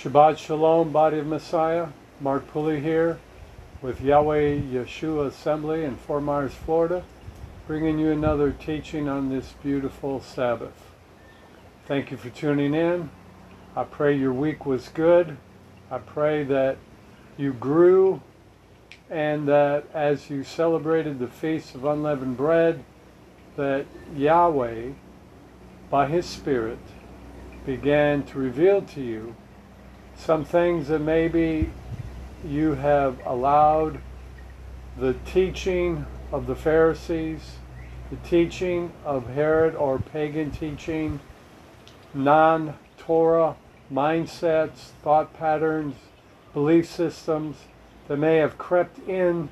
Shabbat Shalom, Body of Messiah. Mark Pulley here with Yahweh Yeshua Assembly in Fort Myers, Florida, bringing you another teaching on this beautiful Sabbath. Thank you for tuning in. I pray your week was good. I pray that you grew and that as you celebrated the Feast of Unleavened Bread, that Yahweh, by His Spirit, began to reveal to you some things that maybe you have allowed the teaching of the Pharisees, the teaching of Herod or pagan teaching, non Torah mindsets, thought patterns, belief systems that may have crept in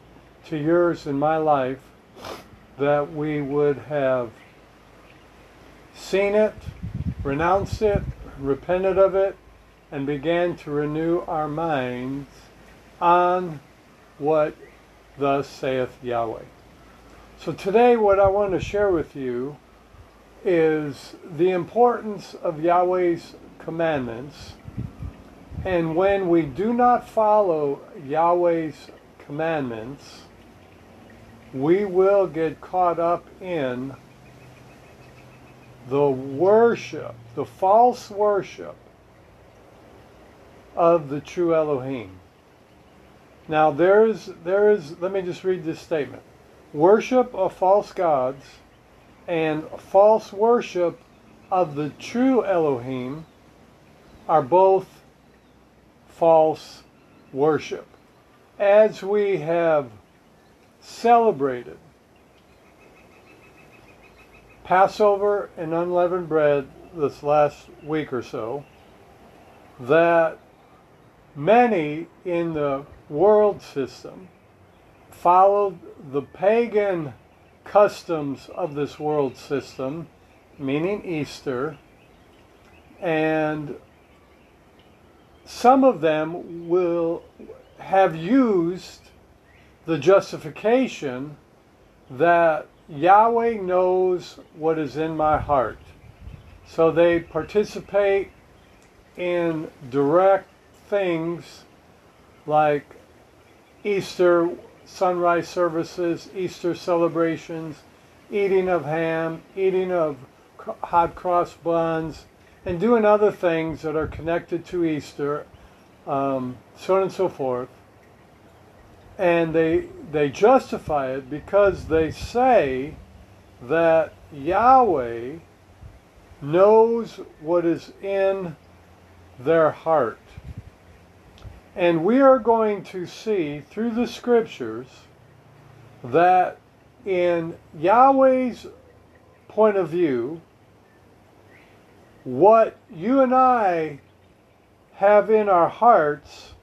to yours and my life, that we would have seen it, renounced it, repented of it, and began to renew our minds on what thus saith Yahweh. So today what I want to share with you is the importance of Yahweh's commandments and when we do not follow Yahweh's commandments, we will get caught up in the worship, the false worship of the true Elohim. Now there's there is let me just read this statement. Worship of false gods and false worship of the true Elohim are both false worship. As we have celebrated Passover and unleavened bread this last week or so, that many in the world system followed the pagan customs of this world system, meaning Easter, and some of them will have used the justification that Yahweh knows what is in my heart. So they participate in direct things like Easter sunrise services, Easter celebrations, eating of ham, eating of hot cross buns, and doing other things that are connected to Easter, um, so on and so forth. And they they justify it because they say that Yahweh knows what is in their heart. And we are going to see through the scriptures that in Yahweh's point of view, what you and I have in our hearts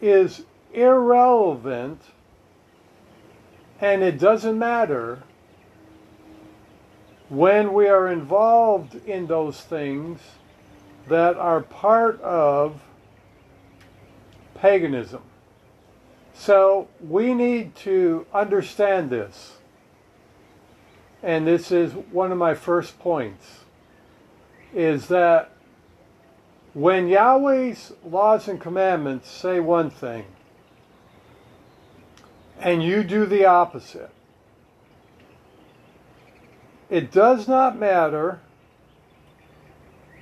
is irrelevant and it doesn't matter when we are involved in those things that are part of paganism. So we need to understand this. And this is one of my first points is that when Yahweh's laws and commandments say one thing and you do the opposite, it does not matter.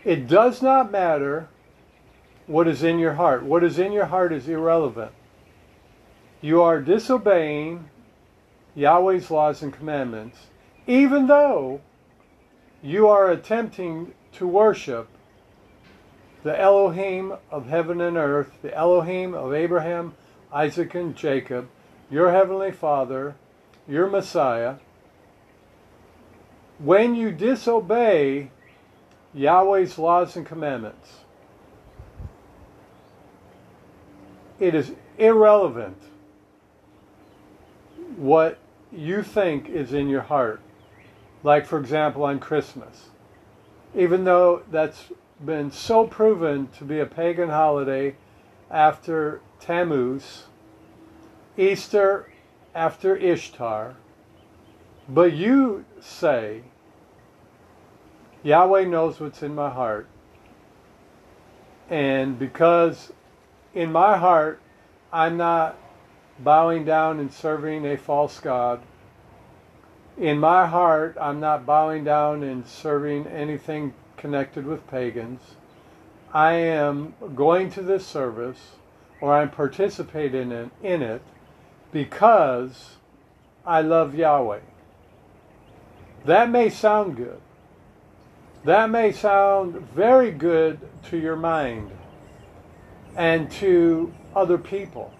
It does not matter what is in your heart. What is in your heart is irrelevant. You are disobeying Yahweh's laws and commandments, even though you are attempting to worship the Elohim of heaven and earth, the Elohim of Abraham, Isaac, and Jacob, your heavenly Father, your Messiah, when you disobey Yahweh's laws and commandments, it is irrelevant what you think is in your heart. Like, for example, on Christmas. Even though that's been so proven to be a pagan holiday after Tammuz, Easter after Ishtar, but you say, Yahweh knows what's in my heart. And because in my heart, I'm not bowing down and serving a false God. In my heart, I'm not bowing down and serving anything connected with pagans. I am going to this service or I'm participating in, in it because I love Yahweh. That may sound good. That may sound very good to your mind and to other people.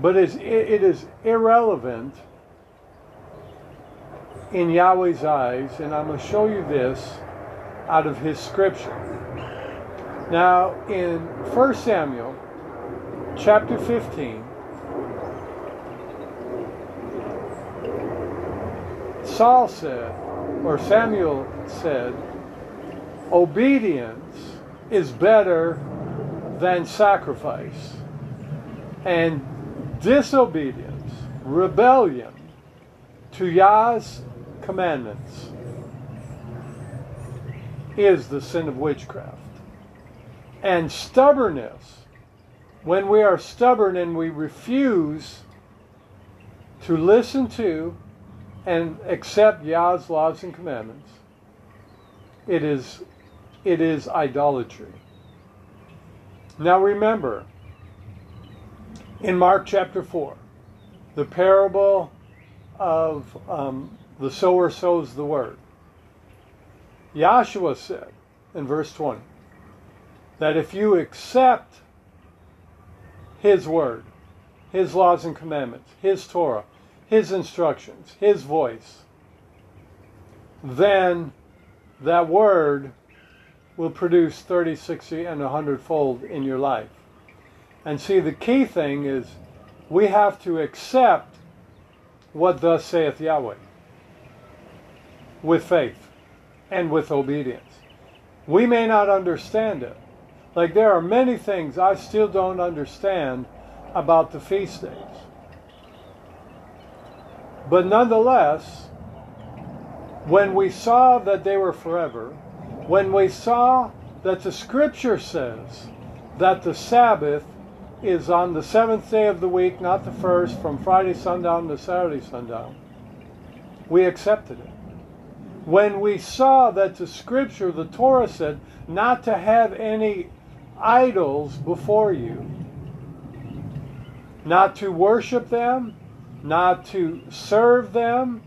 But it is irrelevant in Yahweh's eyes, and I'm going to show you this out of his scripture. Now, in 1 Samuel chapter 15, Saul said, or Samuel said, obedience is better than sacrifice. And disobedience, rebellion to Yah's commandments is the sin of witchcraft. And stubbornness, when we are stubborn and we refuse to listen to and accept Yah's laws and commandments, it is, it is idolatry. Now remember, in Mark chapter 4, the parable of um, the sower sows the word. Yahshua said in verse 20 that if you accept his word, his laws and commandments, his Torah, his instructions, his voice, then that word will produce 30, 60, and 100 fold in your life. And see, the key thing is we have to accept what thus saith Yahweh with faith and with obedience. We may not understand it. Like there are many things I still don't understand about the feast days. But nonetheless, when we saw that they were forever, when we saw that the scripture says that the Sabbath is on the seventh day of the week, not the first, from Friday sundown to Saturday sundown, we accepted it. When we saw that the scripture, the Torah said, not to have any idols before you, not to worship them, not to serve them,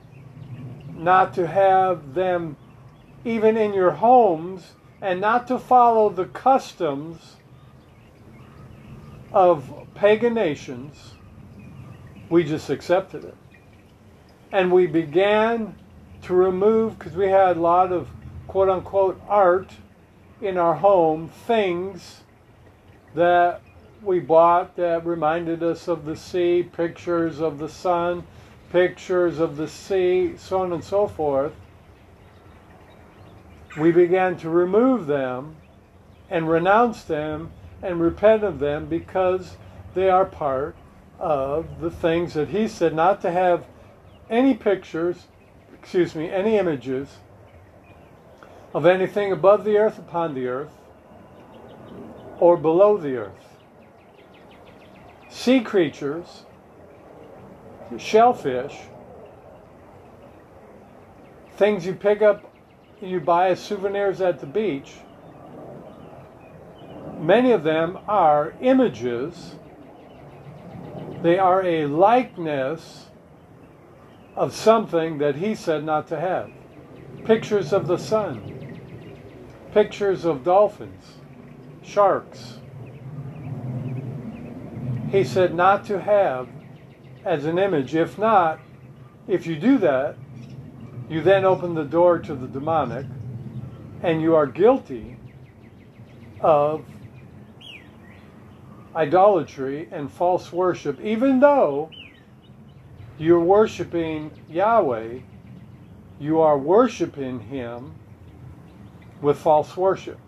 not to have them even in your homes, and not to follow the customs of pagan nations, we just accepted it. And we began to remove, because we had a lot of quote unquote art in our home, things that we bought that reminded us of the sea, pictures of the sun, pictures of the sea, so on and so forth. We began to remove them and renounce them and repent of them because they are part of the things that he said not to have any pictures, excuse me, any images of anything above the earth, upon the earth, or below the earth. Sea creatures, shellfish, things you pick up, you buy as souvenirs at the beach many of them are images, they are a likeness of something that he said not to have. Pictures of the sun, pictures of dolphins, sharks. He said not to have as an image. If not, if you do that, you then open the door to the demonic and you are guilty of idolatry and false worship, even though you're worshiping Yahweh, you are worshiping Him with false worship.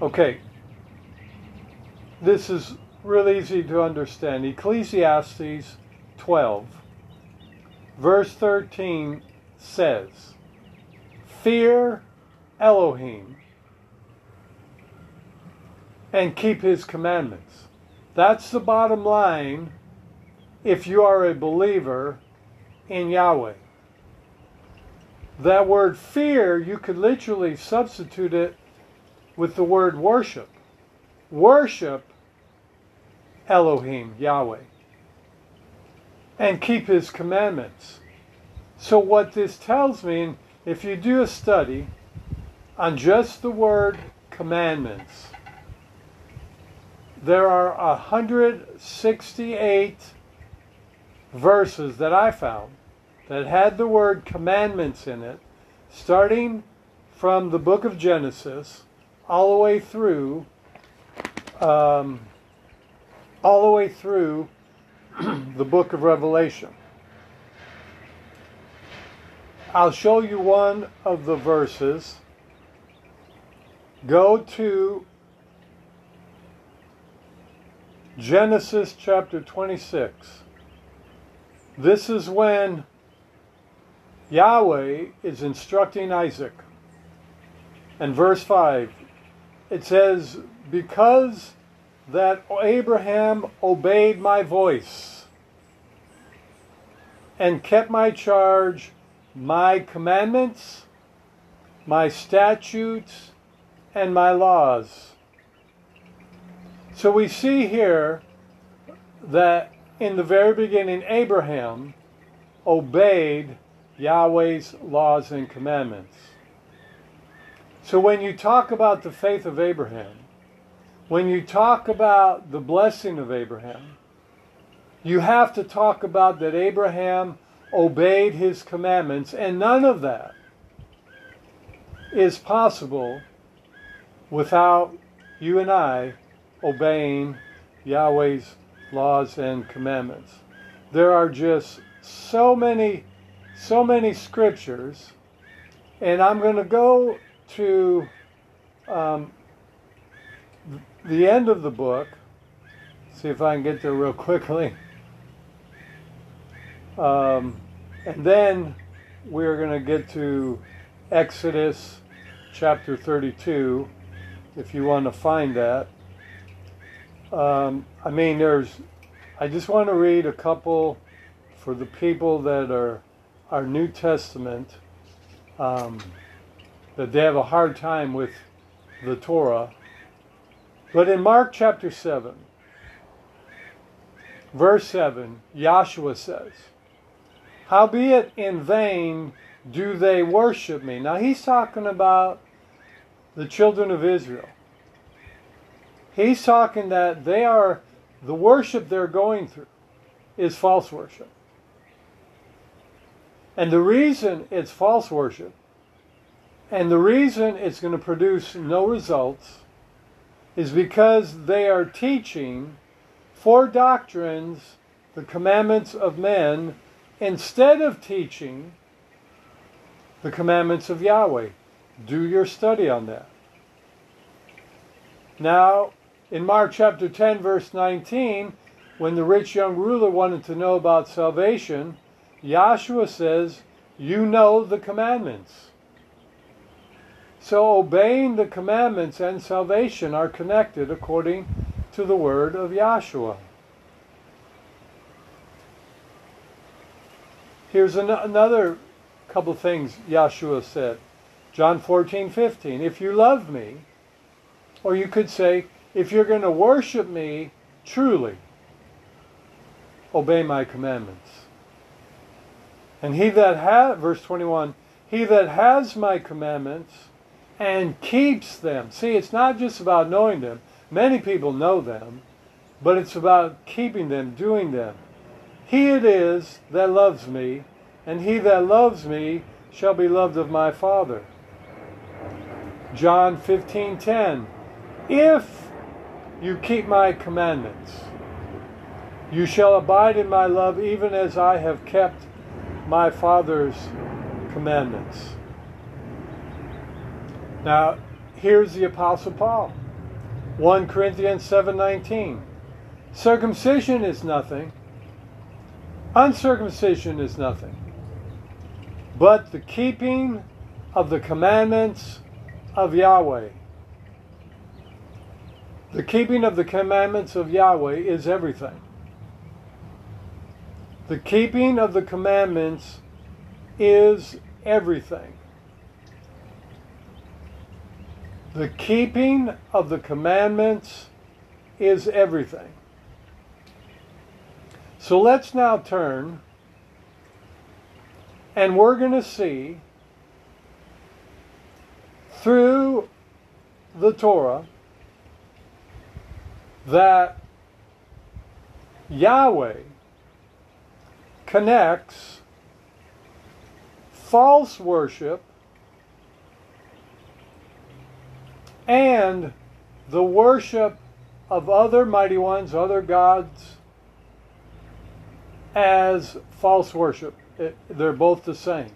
Okay, this is really easy to understand. Ecclesiastes 12, verse 13 says, Fear Elohim and keep his commandments. That's the bottom line if you are a believer in Yahweh. That word fear, you could literally substitute it with the word worship. Worship Elohim, Yahweh, and keep his commandments. So, what this tells me, if you do a study on just the word commandments, there are 168 verses that I found that had the word commandments in it, starting from the book of Genesis all the way through, um, all the way through the book of Revelation. I'll show you one of the verses. Go to Genesis chapter 26. This is when Yahweh is instructing Isaac. And verse 5, it says, Because that Abraham obeyed my voice and kept my charge, my commandments, my statutes, and my laws. So we see here that in the very beginning, Abraham obeyed Yahweh's laws and commandments. So when you talk about the faith of Abraham, when you talk about the blessing of Abraham, you have to talk about that Abraham obeyed his commandments, and none of that is possible without you and I obeying Yahweh's laws and commandments. There are just so many, so many scriptures, and I'm going to go to um, the end of the book. See if I can get there real quickly. Um, and then we're going to get to Exodus chapter 32, if you want to find that. Um, I mean, there's. I just want to read a couple for the people that are our New Testament um, that they have a hard time with the Torah. But in Mark chapter 7, verse 7, Yahshua says, Howbeit in vain do they worship me. Now he's talking about the children of Israel. He's talking that they are, the worship they're going through is false worship. And the reason it's false worship, and the reason it's going to produce no results, is because they are teaching for doctrines the commandments of men instead of teaching the commandments of Yahweh. Do your study on that. Now, in Mark chapter 10, verse 19, when the rich young ruler wanted to know about salvation, Yahshua says, You know the commandments. So obeying the commandments and salvation are connected according to the word of Yahshua. Here's an- another couple things Yahshua said. John 14, 15. If you love me, or you could say, if you're going to worship me truly, obey my commandments. And he that has, verse 21, he that has my commandments and keeps them. See, it's not just about knowing them. Many people know them, but it's about keeping them, doing them. He it is that loves me, and he that loves me shall be loved of my Father. John 15:10 If you keep my commandments. You shall abide in my love, even as I have kept my Father's commandments. Now, here's the Apostle Paul. 1 Corinthians 7:19. Circumcision is nothing. Uncircumcision is nothing. But the keeping of the commandments of Yahweh The keeping of the commandments of Yahweh is everything. The keeping of the commandments is everything. The keeping of the commandments is everything. So let's now turn and we're going to see through the Torah that Yahweh connects false worship and the worship of other mighty ones, other gods, as false worship. It, they're both the same.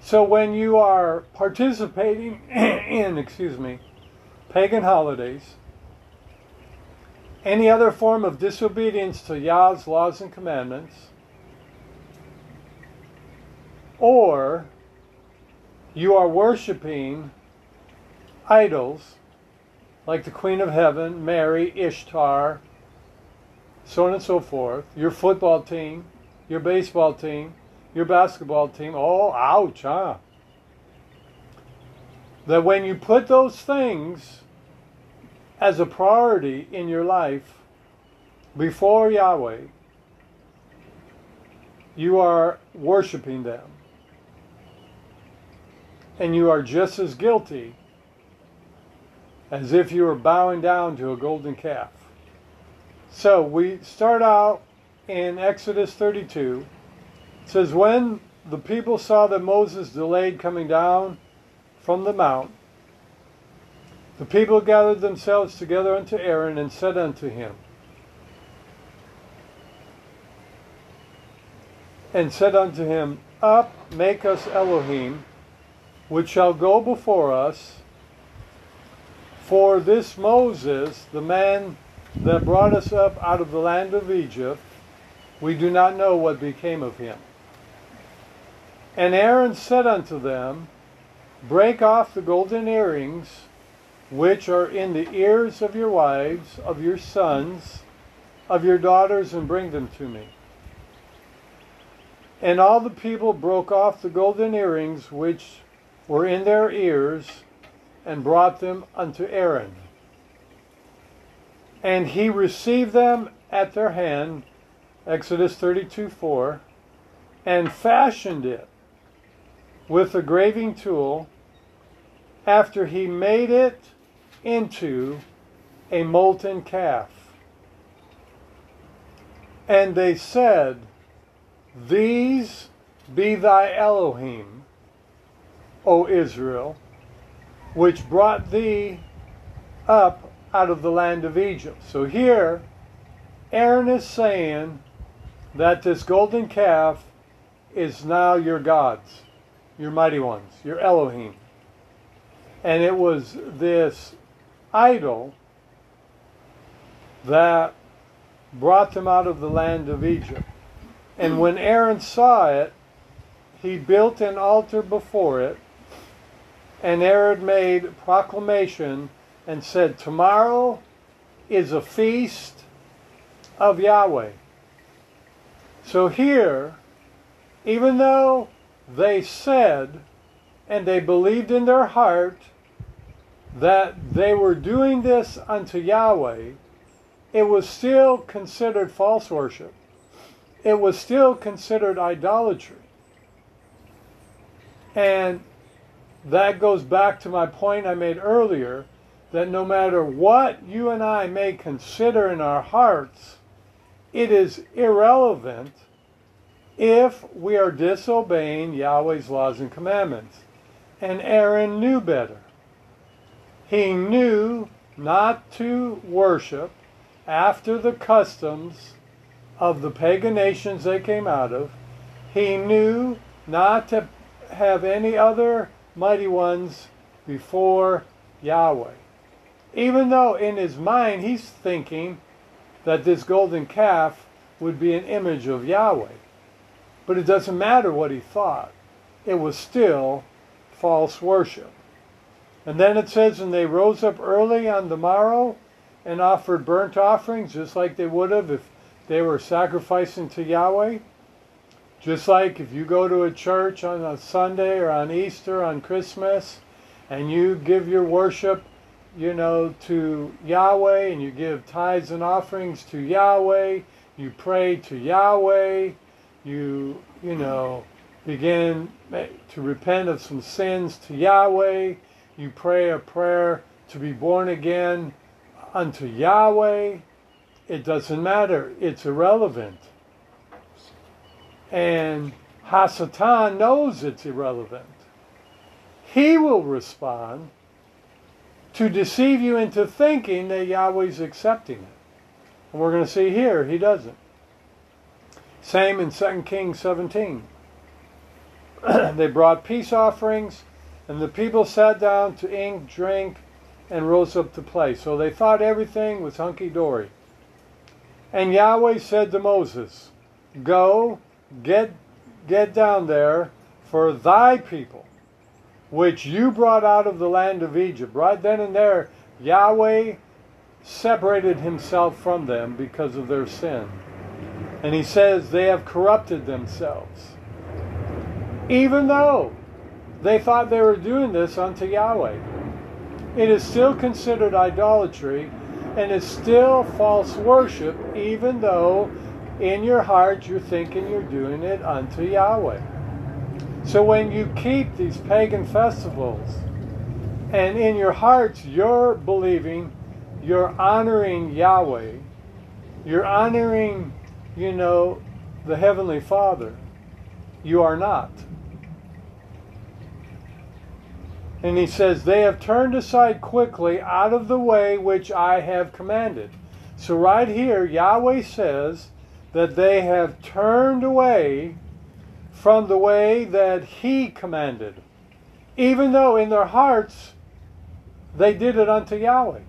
So when you are participating in, excuse me, pagan holidays, any other form of disobedience to Yah's laws and commandments, or you are worshiping idols like the Queen of Heaven, Mary, Ishtar, so on and so forth, your football team, your baseball team, your basketball team. Oh, ouch, huh? That when you put those things as a priority in your life before Yahweh, you are worshiping them. And you are just as guilty as if you were bowing down to a golden calf. So we start out in Exodus 32. It says, When the people saw that Moses delayed coming down from the mount, the people gathered themselves together unto Aaron and said unto him, and said unto him, Up, make us Elohim, which shall go before us. For this Moses, the man that brought us up out of the land of Egypt, we do not know what became of him. And Aaron said unto them, Break off the golden earrings which are in the ears of your wives, of your sons, of your daughters, and bring them to me. And all the people broke off the golden earrings which were in their ears, and brought them unto Aaron. And he received them at their hand, Exodus 32 4, and fashioned it with a graving tool after he made it into a molten calf. And they said, These be thy Elohim, O Israel, which brought thee up out of the land of Egypt. So here, Aaron is saying that this golden calf is now your gods, your mighty ones, your Elohim. And it was this idol that brought them out of the land of Egypt. And when Aaron saw it, he built an altar before it, and Aaron made proclamation and said, Tomorrow is a feast of Yahweh. So here, even though they said and they believed in their heart that they were doing this unto Yahweh, it was still considered false worship. It was still considered idolatry. And that goes back to my point I made earlier that no matter what you and I may consider in our hearts, it is irrelevant if we are disobeying Yahweh's laws and commandments. And Aaron knew better. He knew not to worship after the customs of the pagan nations they came out of. He knew not to have any other mighty ones before Yahweh. Even though in his mind he's thinking that this golden calf would be an image of Yahweh. But it doesn't matter what he thought, it was still false worship. And then it says, and they rose up early on the morrow and offered burnt offerings, just like they would have if they were sacrificing to Yahweh. Just like if you go to a church on a Sunday or on Easter, on Christmas, and you give your worship, you know, to Yahweh, and you give tithes and offerings to Yahweh, you pray to Yahweh, you, you know, begin to repent of some sins to Yahweh, you pray a prayer to be born again unto Yahweh, it doesn't matter. It's irrelevant. And Hasatan knows it's irrelevant. He will respond to deceive you into thinking that Yahweh's accepting it. And we're going to see here, he doesn't. Same in 2 Kings 17. they brought peace offerings, and the people sat down to eat, drink, and rose up to play. So they thought everything was hunky dory. And Yahweh said to Moses, Go, get, get down there, for thy people, which you brought out of the land of Egypt. Right then and there, Yahweh separated himself from them because of their sin. And he says they have corrupted themselves. Even though they thought they were doing this unto Yahweh. It is still considered idolatry and it's still false worship, even though in your heart you're thinking you're doing it unto Yahweh. So when you keep these pagan festivals, and in your hearts you're believing, you're honoring Yahweh, you're honoring, you know, the Heavenly Father, you are not. And he says, They have turned aside quickly out of the way which I have commanded. So, right here, Yahweh says that they have turned away from the way that He commanded, even though in their hearts they did it unto Yahweh.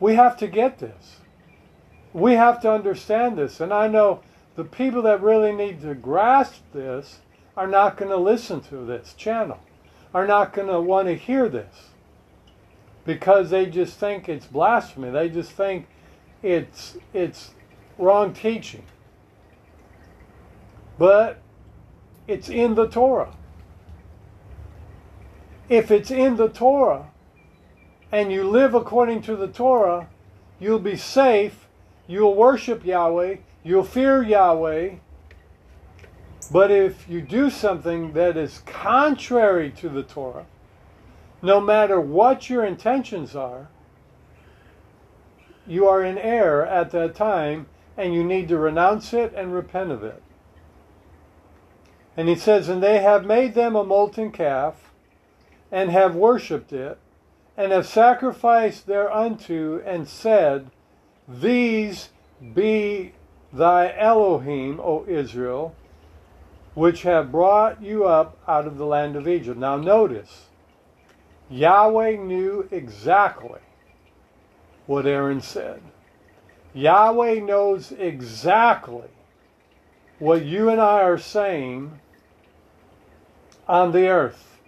We have to get this. We have to understand this. And I know the people that really need to grasp this are not going to listen to this channel, are not going to want to hear this because they just think it's blasphemy. They just think it's it's wrong teaching. But it's in the Torah. If it's in the Torah and you live according to the Torah, you'll be safe, you'll worship Yahweh, you'll fear Yahweh, but if you do something that is contrary to the Torah, no matter what your intentions are, you are in error at that time and you need to renounce it and repent of it. And he says, And they have made them a molten calf and have worshipped it and have sacrificed thereunto and said, These be thy Elohim, O Israel, which have brought you up out of the land of Egypt. Now notice, Yahweh knew exactly what Aaron said. Yahweh knows exactly what you and I are saying on the earth.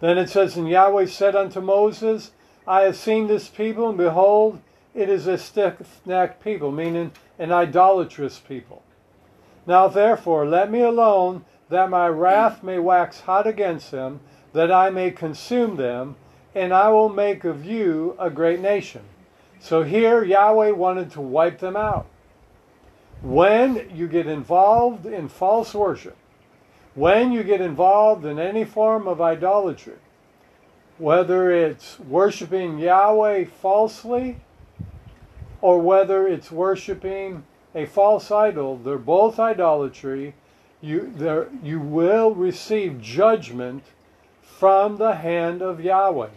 Then it says, And Yahweh said unto Moses, I have seen this people, and behold, it is a stiff necked people, meaning an idolatrous people. Now therefore, let me alone, that my wrath may wax hot against them, that I may consume them, and I will make of you a great nation. So here, Yahweh wanted to wipe them out. When you get involved in false worship, when you get involved in any form of idolatry, whether it's worshiping Yahweh falsely or whether it's worshiping a false idol, they're both idolatry. You, there, you will receive judgment from the hand of Yahweh.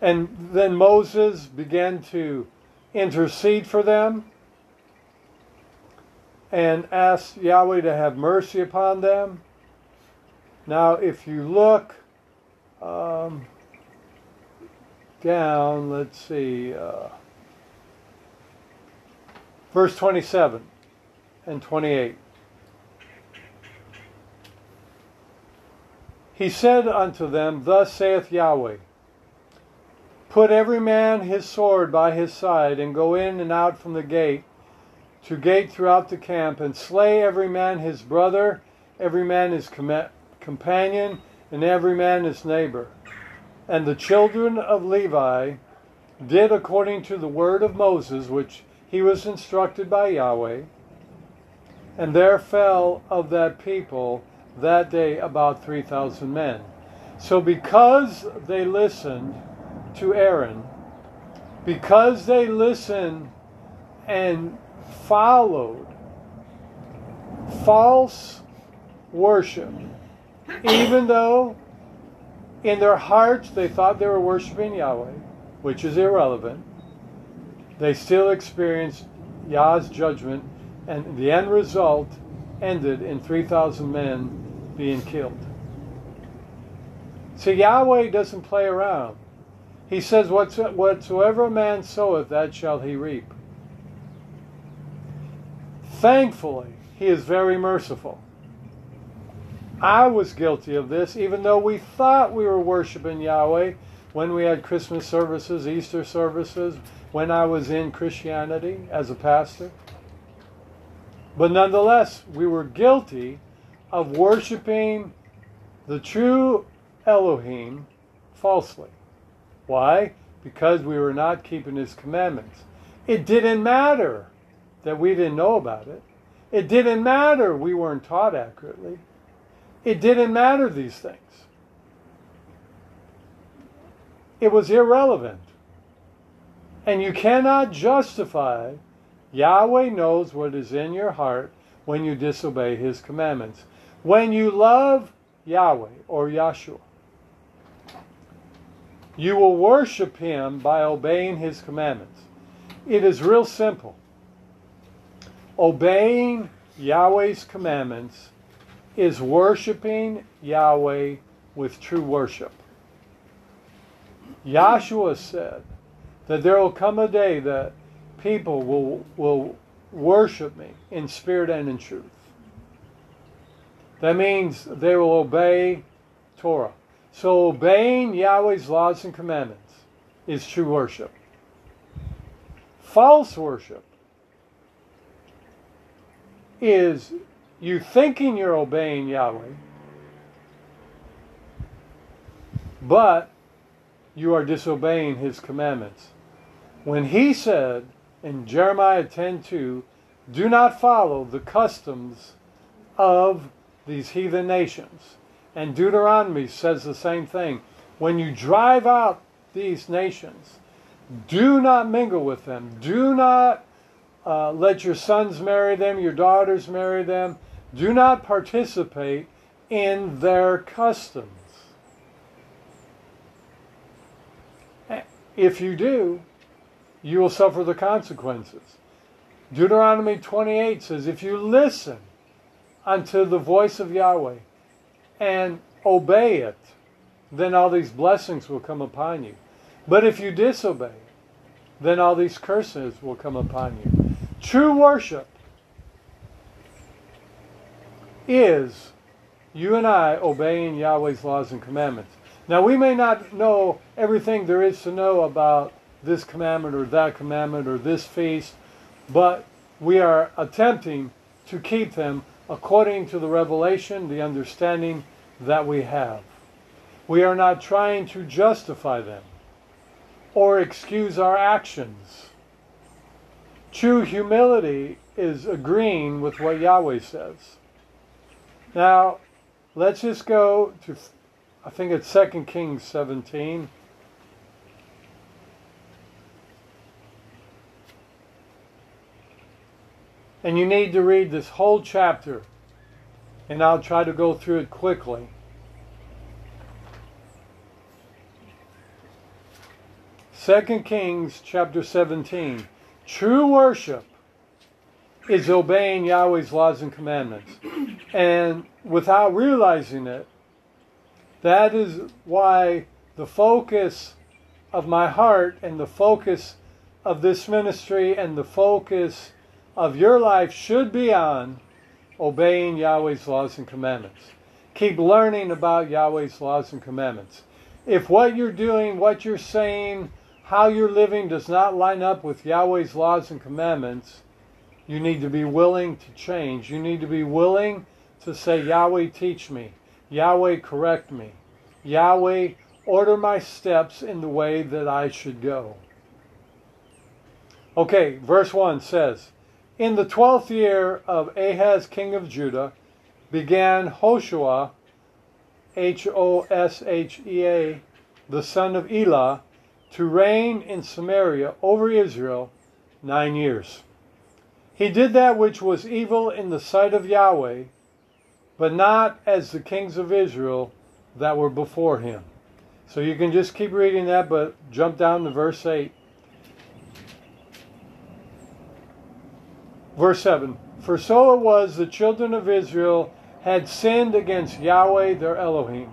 And then Moses began to intercede for them and ask Yahweh to have mercy upon them. Now, if you look um, down, let's see, uh, verse 27 and 28. He said unto them, Thus saith Yahweh, Put every man his sword by his side, and go in and out from the gate to gate throughout the camp, and slay every man his brother, every man his com- companion, and every man his neighbor. And the children of Levi did according to the word of Moses, which he was instructed by Yahweh. And there fell of that people that day about 3,000 men. So because they listened to Aaron, because they listened and followed false worship, even though in their hearts they thought they were worshiping Yahweh, which is irrelevant, they still experienced Yah's judgment, and the end result ended in 3,000 men being killed. See, Yahweh doesn't play around. He says, Whatsoever a man soweth, that shall he reap. Thankfully, he is very merciful. I was guilty of this, even though we thought we were worshiping Yahweh when we had Christmas services, Easter services, when I was in Christianity as a pastor. But nonetheless, we were guilty of worshiping the true Elohim falsely. Why? Because we were not keeping his commandments. It didn't matter that we didn't know about it. It didn't matter we weren't taught accurately. It didn't matter these things. It was irrelevant. And you cannot justify Yahweh knows what is in your heart when you disobey his commandments. When you love Yahweh or Yahshua, you will worship him by obeying his commandments. It is real simple. Obeying Yahweh's commandments is worshiping Yahweh with true worship. Yahshua said that there will come a day that people will, will worship me in spirit and in truth. That means they will obey Torah. So obeying Yahweh's laws and commandments is true worship. False worship is you thinking you're obeying Yahweh, but you are disobeying his commandments. When he said in Jeremiah 10:2, "Do not follow the customs of these heathen nations. And Deuteronomy says the same thing. When you drive out these nations, do not mingle with them. Do not uh, let your sons marry them, your daughters marry them. Do not participate in their customs. If you do, you will suffer the consequences. Deuteronomy 28 says, If you listen unto the voice of Yahweh and obey it, then all these blessings will come upon you. But if you disobey, then all these curses will come upon you. True worship is you and I obeying Yahweh's laws and commandments. Now, we may not know everything there is to know about this commandment or that commandment or this feast, but we are attempting to keep them according to the revelation, the understanding that we have. We are not trying to justify them or excuse our actions. True humility is agreeing with what Yahweh says. Now, let's just go to, I think it's 2 Kings 17. And you need to read this whole chapter, and I'll try to go through it quickly. Second Kings chapter 17. True worship is obeying Yahweh's laws and commandments. And without realizing it, that is why the focus of my heart and the focus of this ministry and the focus of your life should be on obeying Yahweh's laws and commandments. keep learning about Yahweh's laws and commandments. If what you're doing, what you're saying, how you're living does not line up with Yahweh's laws and commandments, you need to be willing to change. You need to be willing to say, Yahweh, teach me. Yahweh, correct me. Yahweh, order my steps in the way that I should go. Okay, verse 1 says, In the twelfth year of Ahaz, king of Judah, began Hoshua, H O S H E A, the son of Elah, to reign in Samaria over Israel nine years. He did that which was evil in the sight of Yahweh, but not as the kings of Israel that were before him. So you can just keep reading that, but jump down to verse 8. Verse 7 For so it was the children of Israel had sinned against Yahweh their Elohim,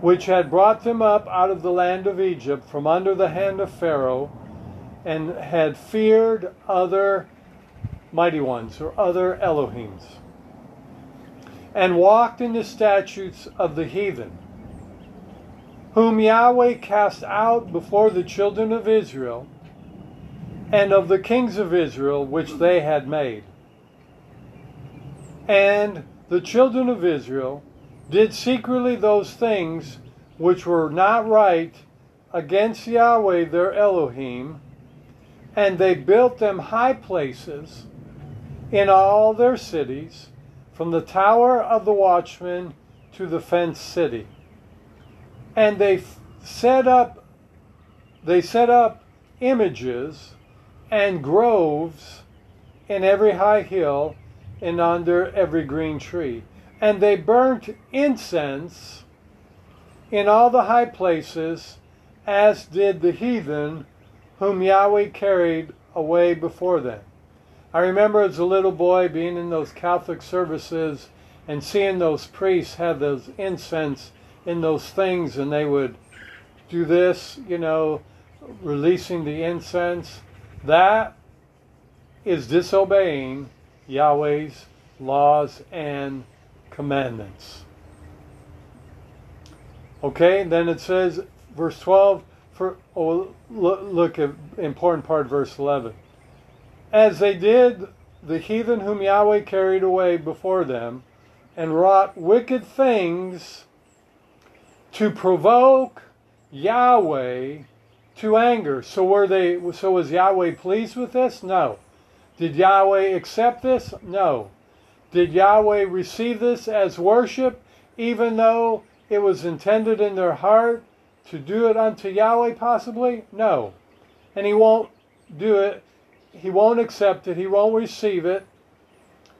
which had brought them up out of the land of Egypt from under the hand of Pharaoh, and had feared other mighty ones or other Elohims, and walked in the statutes of the heathen, whom Yahweh cast out before the children of Israel, and of the kings of Israel which they had made. And the children of Israel did secretly those things which were not right against Yahweh their Elohim, and they built them high places in all their cities, from the tower of the watchman to the fenced city. And they set up they set up images and groves in every high hill and under every green tree. And they burnt incense in all the high places, as did the heathen whom Yahweh carried away before them. I remember as a little boy being in those Catholic services and seeing those priests have those incense in those things and they would do this, you know, releasing the incense. That is disobeying Yahweh's laws and commandments. Okay, then it says, verse 12, for, oh, look, look at important part, verse 11 as they did the heathen whom Yahweh carried away before them, and wrought wicked things to provoke Yahweh to anger. So were they so was Yahweh pleased with this? No. Did Yahweh accept this? No. Did Yahweh receive this as worship even though it was intended in their heart to do it unto Yahweh possibly? No. And he won't do it he won't accept it. He won't receive it.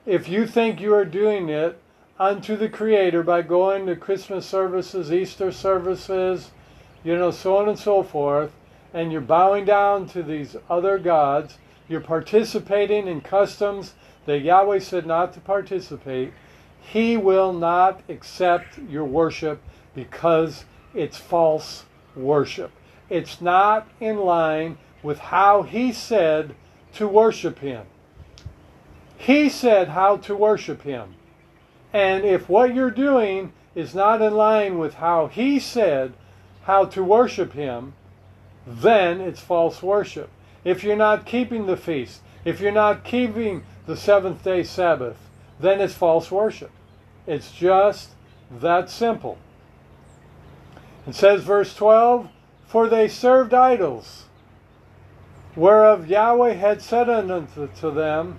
If you think you are doing it unto the Creator by going to Christmas services, Easter services, you know, so on and so forth, and you're bowing down to these other gods, you're participating in customs that Yahweh said not to participate, He will not accept your worship because it's false worship. It's not in line with how He said to worship Him. He said how to worship Him. And if what you're doing is not in line with how He said how to worship Him, then it's false worship. If you're not keeping the feast, if you're not keeping the seventh day Sabbath, then it's false worship. It's just that simple. It says, verse 12, For they served idols whereof Yahweh had said unto them,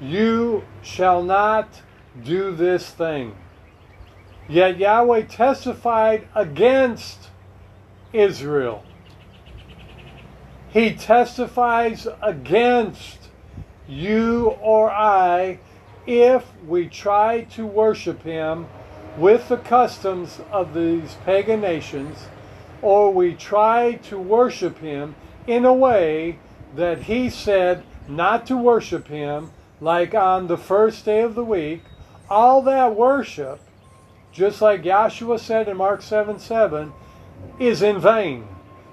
You shall not do this thing. Yet Yahweh testified against Israel. He testifies against you or I if we try to worship Him with the customs of these pagan nations, or we try to worship Him in a way that he said not to worship him, like on the first day of the week, all that worship, just like Yahshua said in Mark 7 7, is in vain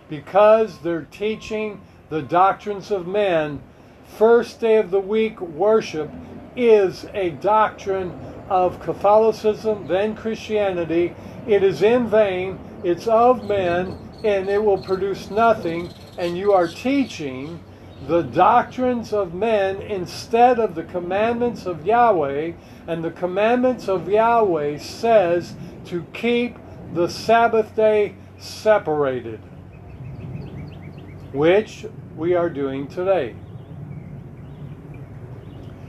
because they're teaching the doctrines of men. First day of the week worship is a doctrine of Catholicism, then Christianity. It is in vain, it's of men, and it will produce nothing. And you are teaching the doctrines of men instead of the commandments of Yahweh. And the commandments of Yahweh says to keep the Sabbath day separated, which we are doing today.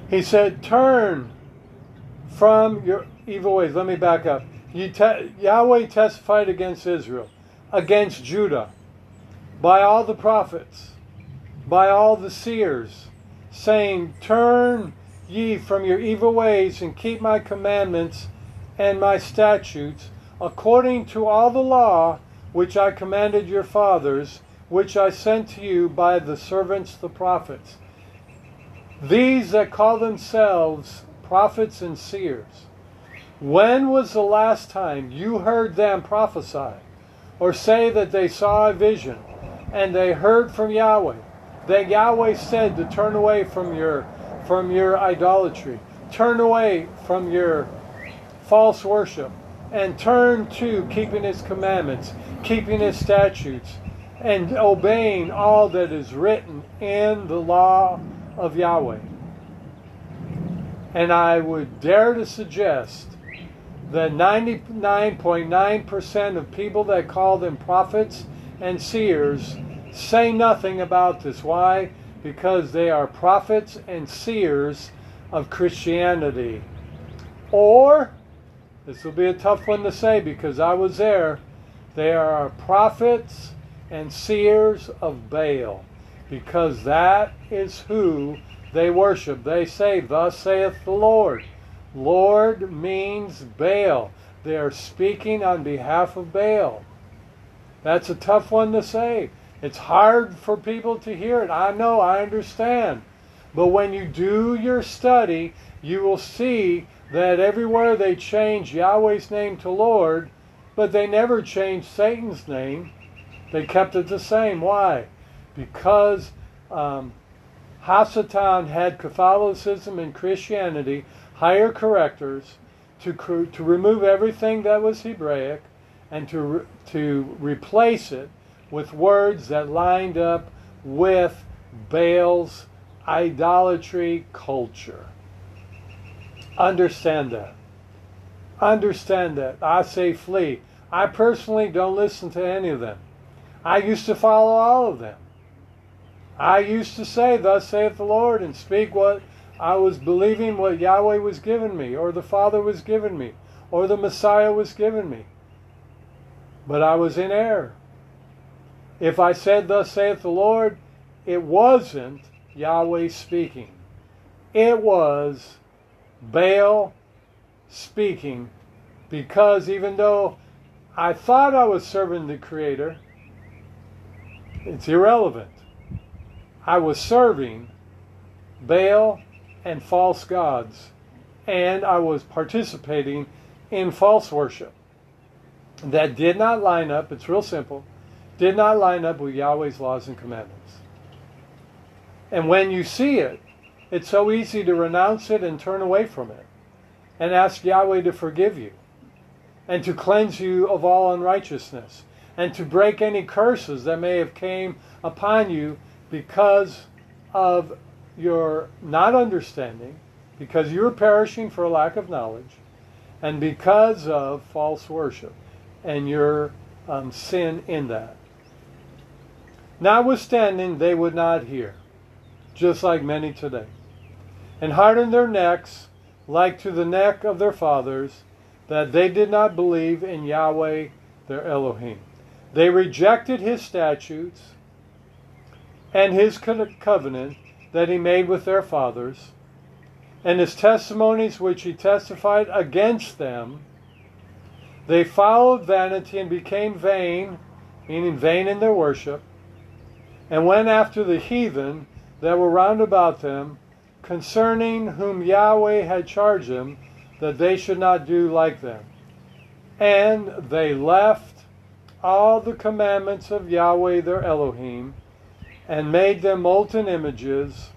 He said, Turn from your evil ways. Let me back up. Te- Yahweh testified against Israel, against Judah, by all the prophets, by all the seers, saying, Turn ye from your evil ways and keep my commandments and my statutes, according to all the law which I commanded your fathers, which I sent to you by the servants the prophets. These that call themselves prophets and seers, when was the last time you heard them prophesy or say that they saw a vision and they heard from Yahweh? That Yahweh said to turn away from your from your idolatry, turn away from your false worship, and turn to keeping his commandments, keeping his statutes, and obeying all that is written in the law of Yahweh. And I would dare to suggest that 99.9% of people that call them prophets and seers say nothing about this. Why? Because they are prophets and seers of Christianity. Or, this will be a tough one to say because I was there, they are prophets and seers of Baal because that is who they worship. They say, Thus saith the Lord. Lord means Baal. They are speaking on behalf of Baal. That's a tough one to say. It's hard for people to hear it. I know, I understand. But when you do your study, you will see that everywhere they change Yahweh's name to Lord, but they never changed Satan's name. They kept it the same. Why? Because um, Hasatan had Catholicism and Christianity hire correctors to, to remove everything that was Hebraic and to, re, to replace it with words that lined up with Baal's idolatry culture. Understand that. Understand that. I say flee. I personally don't listen to any of them. I used to follow all of them. I used to say, Thus saith the Lord, and speak what I was believing what Yahweh was giving me, or the Father was giving me, or the Messiah was giving me. But I was in error. If I said, Thus saith the Lord, it wasn't Yahweh speaking. It was Baal speaking because even though I thought I was serving the Creator, it's irrelevant. I was serving Baal and false gods, and I was participating in false worship. That did not line up, it's real simple, did not line up with Yahweh's laws and commandments. And when you see it, it's so easy to renounce it and turn away from it and ask Yahweh to forgive you and to cleanse you of all unrighteousness and to break any curses that may have came upon you because of your not understanding, because you're perishing for a lack of knowledge, and because of false worship and your um, sin in that. Notwithstanding, they would not hear, just like many today, and hardened their necks like to the neck of their fathers, that they did not believe in Yahweh their Elohim. They rejected his statutes and his covenant that he made with their fathers, and his testimonies which he testified against them. They followed vanity and became vain, meaning vain in their worship, and went after the heathen that were round about them, concerning whom Yahweh had charged them that they should not do like them. And they left all the commandments of Yahweh their Elohim, and made them molten images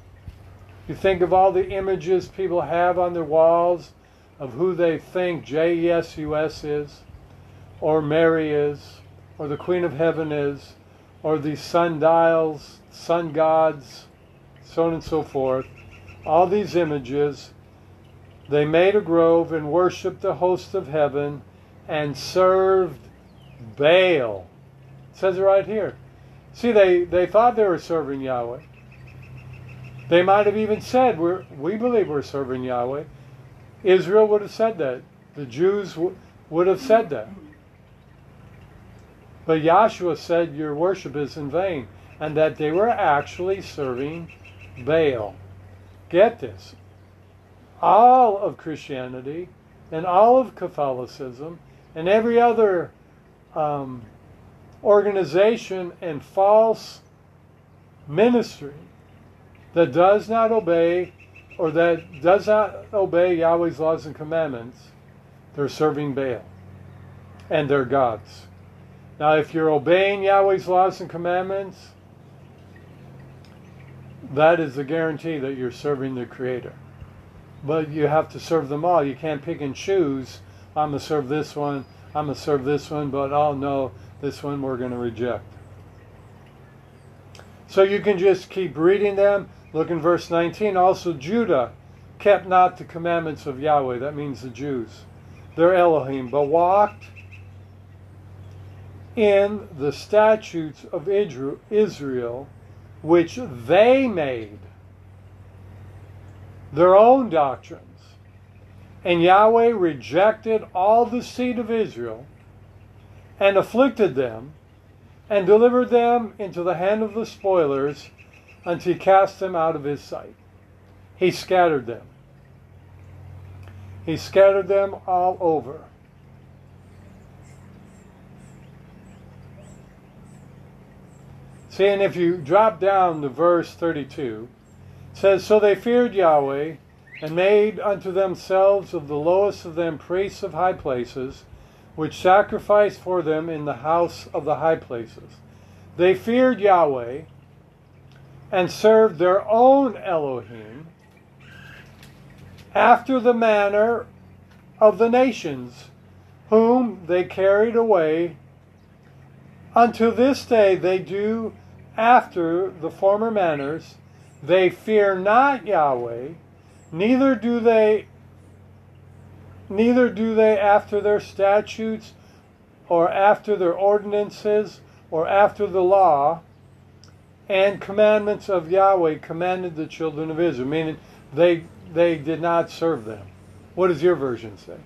You think of all the images people have on their walls of who they think J-E-S-U-S is, or Mary is, or the Queen of Heaven is, or the sundials, sun gods, so on and so forth. All these images, they made a grove and worshiped the host of heaven and served Baal. It says it right here. See, they, they thought they were serving Yahweh. They might have even said, we're, we believe we're serving Yahweh. Israel would have said that. The Jews w- would have said that. But Yahshua said, Your worship is in vain, and that they were actually serving Baal. Get this. All of Christianity and all of Catholicism and every other um, organization and false ministry that does not obey or that does not obey Yahweh's laws and commandments, they're serving Baal and their gods. Now, if you're obeying Yahweh's laws and commandments, that is a guarantee that you're serving the Creator. But you have to serve them all. You can't pick and choose. I'm going to serve this one, I'm going to serve this one, but oh no, this one we're going to reject. So you can just keep reading them. Look in verse 19. Also, Judah kept not the commandments of Yahweh. That means the Jews. Their Elohim, but walked in the statutes of Israel, which they made their own doctrines. And Yahweh rejected all the seed of Israel and afflicted them and delivered them into the hand of the spoilers until he cast them out of his sight. He scattered them. He scattered them all over. See, and if you drop down to verse 32, it says, So they feared Yahweh and made unto themselves of the lowest of them priests of high places, which sacrificed for them in the house of the high places. They feared Yahweh and served their own Elohim after the manner of the nations, whom they carried away. Unto this day they do after the former manners. They fear not Yahweh, neither do they neither do they after their statutes or after their ordinances or after the law and commandments of Yahweh commanded the children of Israel, meaning they they did not serve them. What does your version say?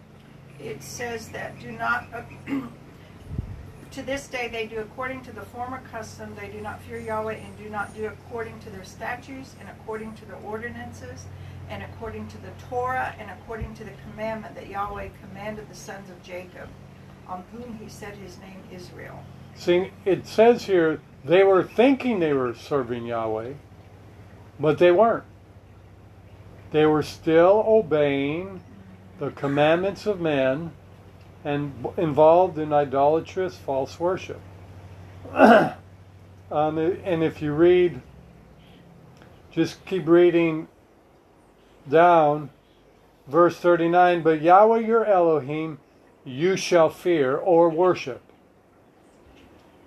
It says that do not to this day they do according to the former custom, they do not fear Yahweh and do not do according to their statutes and according to their ordinances and according to the Torah and according to the commandment that Yahweh commanded the sons of Jacob, on whom he set his name Israel. See, it says here they were thinking they were serving Yahweh, but they weren't. They were still obeying the commandments of men and involved in idolatrous false worship. um, and if you read, just keep reading down, verse 39 But Yahweh your Elohim you shall fear or worship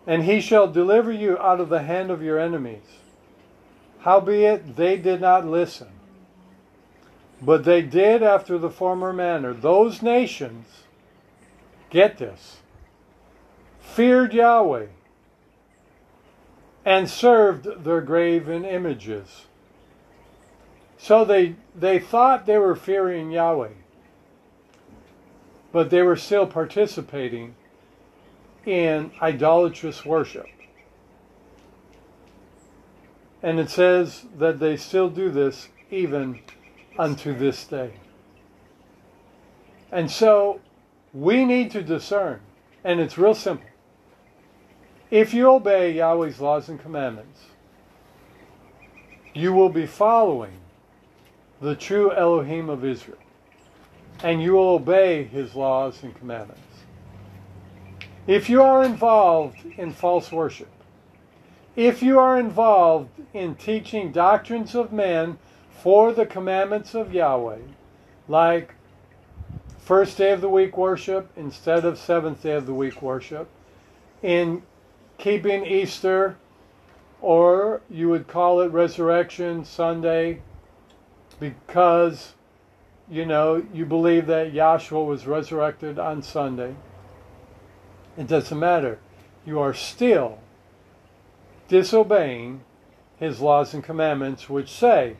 and he shall deliver you out of the hand of your enemies. Howbeit they did not listen, but they did after the former manner. Those nations, get this, feared Yahweh and served their graven images. So they, they thought they were fearing Yahweh, but they were still participating in idolatrous worship. And it says that they still do this even unto this day. And so we need to discern, and it's real simple. If you obey Yahweh's laws and commandments, you will be following the true Elohim of Israel, and you will obey his laws and commandments. If you are involved in false worship, if you are involved in teaching doctrines of men for the commandments of Yahweh, like first day of the week worship instead of seventh day of the week worship, in keeping Easter, or you would call it Resurrection Sunday, because you know you believe that Yahshua was resurrected on Sunday. It doesn't matter. You are still disobeying his laws and commandments, which say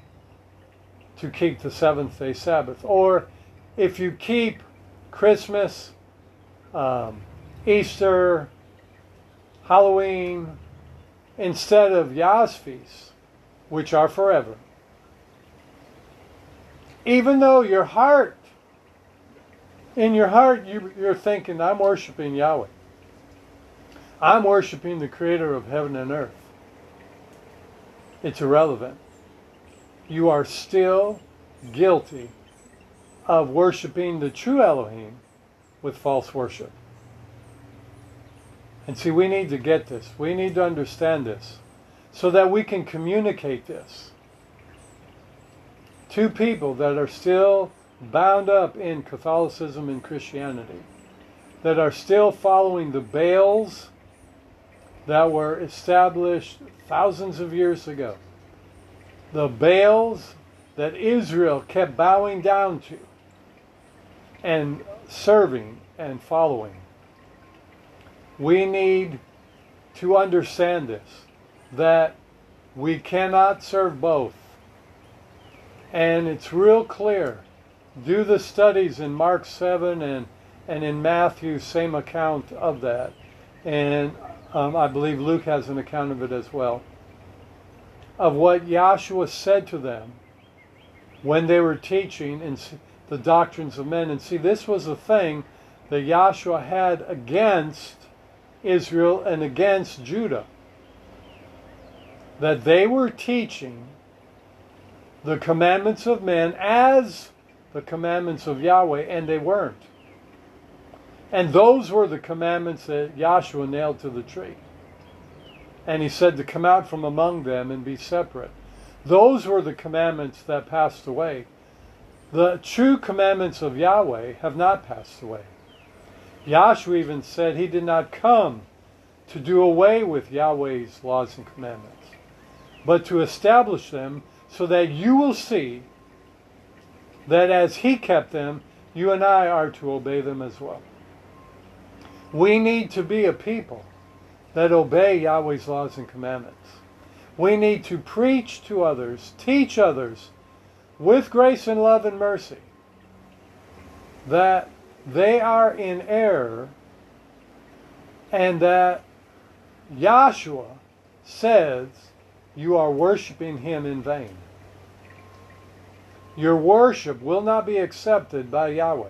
to keep the seventh day Sabbath. Or if you keep Christmas, um, Easter, Halloween, instead of Yah's feasts, which are forever, even though your heart, in your heart, you, you're thinking, I'm worshiping Yahweh. I'm worshiping the creator of heaven and earth. It's irrelevant. You are still guilty of worshiping the true Elohim with false worship. And see, we need to get this. We need to understand this so that we can communicate this to people that are still bound up in Catholicism and Christianity, that are still following the Baals that were established thousands of years ago. The Baals that Israel kept bowing down to and serving and following. We need to understand this that we cannot serve both. And it's real clear. Do the studies in Mark 7 and, and in Matthew, same account of that. And um, I believe Luke has an account of it as well. Of what Yahshua said to them when they were teaching in the doctrines of men. And see, this was a thing that Yahshua had against Israel and against Judah. That they were teaching the commandments of men as the commandments of Yahweh, and they weren't. And those were the commandments that Yahshua nailed to the tree. And he said to come out from among them and be separate. Those were the commandments that passed away. The true commandments of Yahweh have not passed away. Yahshua even said he did not come to do away with Yahweh's laws and commandments, but to establish them so that you will see that as he kept them, you and I are to obey them as well. We need to be a people that obey Yahweh's laws and commandments. We need to preach to others, teach others with grace and love and mercy that they are in error and that Yahshua says you are worshiping him in vain. Your worship will not be accepted by Yahweh.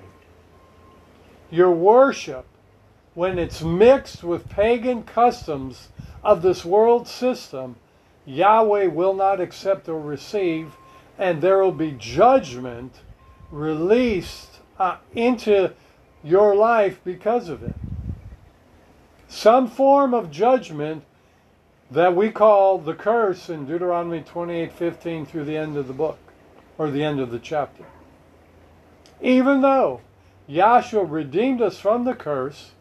Your worship when it's mixed with pagan customs of this world system, Yahweh will not accept or receive, and there will be judgment released uh, into your life because of it. Some form of judgment that we call the curse in Deuteronomy 28:15 through the end of the book or the end of the chapter. Even though Yahshua redeemed us from the curse,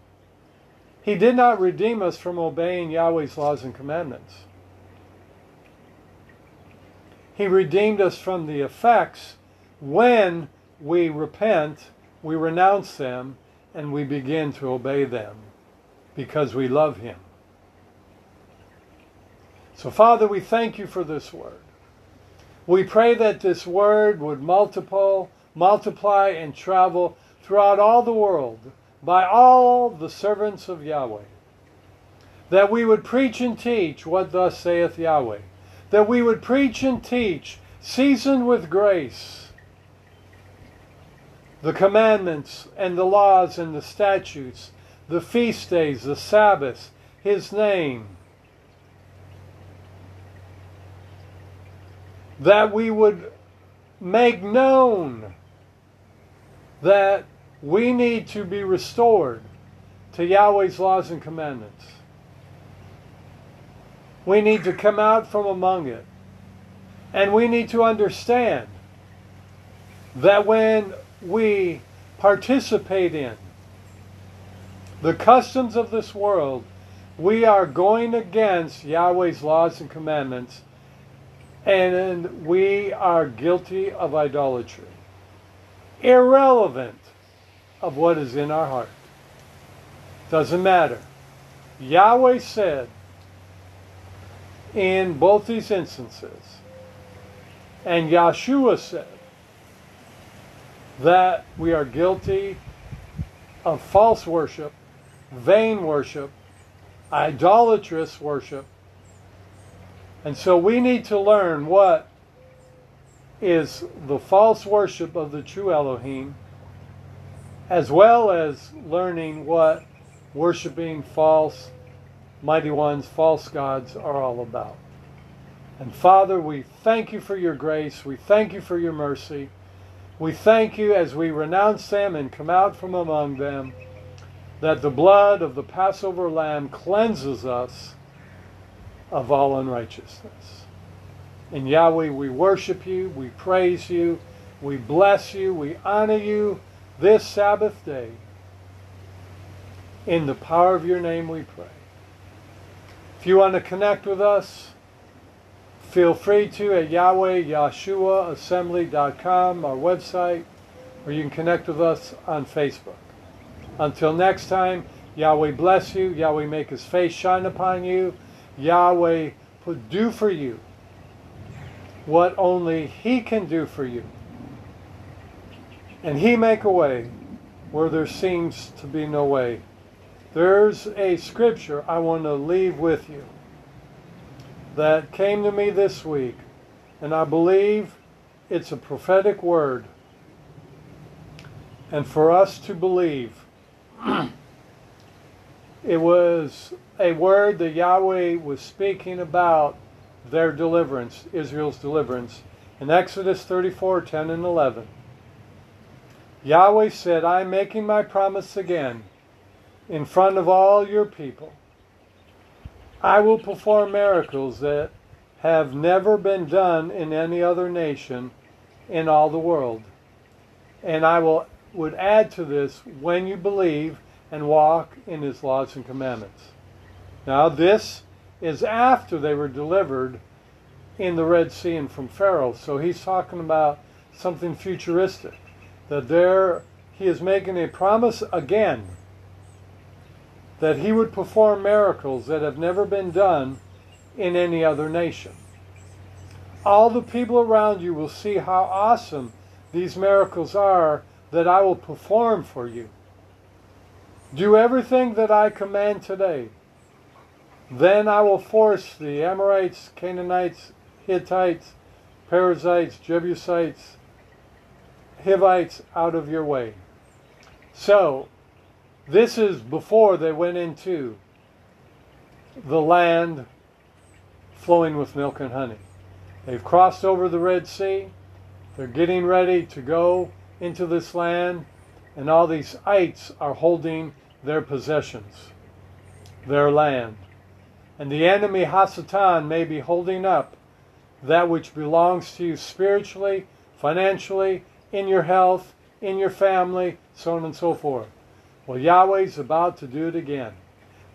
he did not redeem us from obeying Yahweh's laws and commandments. He redeemed us from the effects when we repent, we renounce them, and we begin to obey them because we love Him. So, Father, we thank you for this word. We pray that this word would multiple, multiply and travel throughout all the world by all the servants of Yahweh, that we would preach and teach what thus saith Yahweh, that we would preach and teach, seasoned with grace, the commandments and the laws and the statutes, the feast days, the Sabbaths, His name, that we would make known that we need to be restored to Yahweh's laws and commandments. We need to come out from among it And we need to understand that when we participate in the customs of this world, we are going against Yahweh's laws and commandments, and we are guilty of idolatry, irrelevant of what is in our heart. Doesn't matter. Yahweh said in both these instances, and Yeshua said that we are guilty of false worship, vain worship, idolatrous worship. And so we need to learn what is the false worship of the true Elohim, as well as learning what worshiping false mighty ones, false gods are all about. And Father, we thank you for your grace. We thank you for your mercy. We thank you as we renounce them and come out from among them that the blood of the Passover lamb cleanses us of all unrighteousness. In Yahweh, we worship you, we praise you, we bless you, we honor you this Sabbath day. In the power of your name we pray. If you want to connect with us, feel free to at YahwehYeshuaAssembly.com, our website, or you can connect with us on Facebook. Until next time, Yahweh bless you. Yahweh make his face shine upon you. Yahweh do for you what only he can do for you. And he make a way where there seems to be no way. There's a scripture I want to leave with you that came to me this week, and I believe it's a prophetic word. And for us to believe, it was a word that Yahweh was speaking about their deliverance, Israel's deliverance, in Exodus 34 10 and 11. Yahweh said, I am making my promise again in front of all your people. I will perform miracles that have never been done in any other nation in all the world. And I will would add to this when you believe and walk in his laws and commandments. Now this is after they were delivered in the Red Sea and from Pharaoh. So he's talking about something futuristic. That there he is making a promise again that he would perform miracles that have never been done in any other nation. All the people around you will see how awesome these miracles are that I will perform for you. Do everything that I command today. Then I will force the Amorites, Canaanites, Hittites, Perizzites, Jebusites, Hivites out of your way. So, this is before they went into the land flowing with milk and honey. They've crossed over the Red Sea. They're getting ready to go into this land, and all these ites are holding their possessions, their land. And the enemy Hasatan may be holding up that which belongs to you spiritually, financially, in your health, in your family, so on and so forth. Well, Yahweh's about to do it again.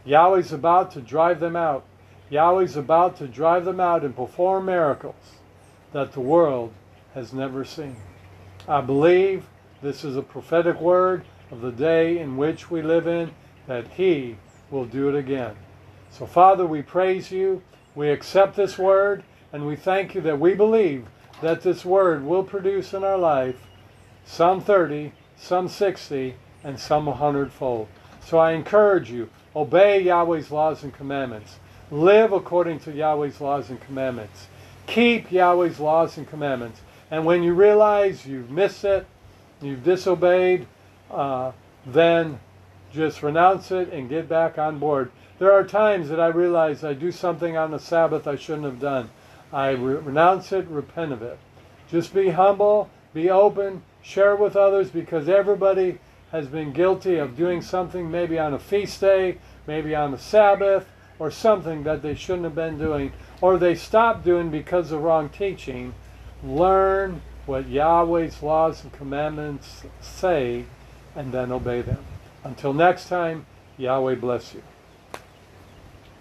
Yahweh's about to drive them out. Yahweh's about to drive them out and perform miracles that the world has never seen. I believe this is a prophetic word of the day in which we live in, that He will do it again. So, Father, we praise you. We accept this word, and we thank you that we believe that this word will produce in our life some 30, some 60, and some a hundredfold. So I encourage you, obey Yahweh's laws and commandments. Live according to Yahweh's laws and commandments. Keep Yahweh's laws and commandments. And when you realize you've missed it, you've disobeyed, uh, then just renounce it and get back on board. There are times that I realize I do something on the Sabbath I shouldn't have done. I re- renounce it, repent of it. Just be humble, be open, share with others because everybody has been guilty of doing something maybe on a feast day, maybe on the Sabbath, or something that they shouldn't have been doing. or they stopped doing because of wrong teaching, learn what Yahweh's laws and commandments say and then obey them. Until next time, Yahweh bless you.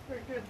Very good.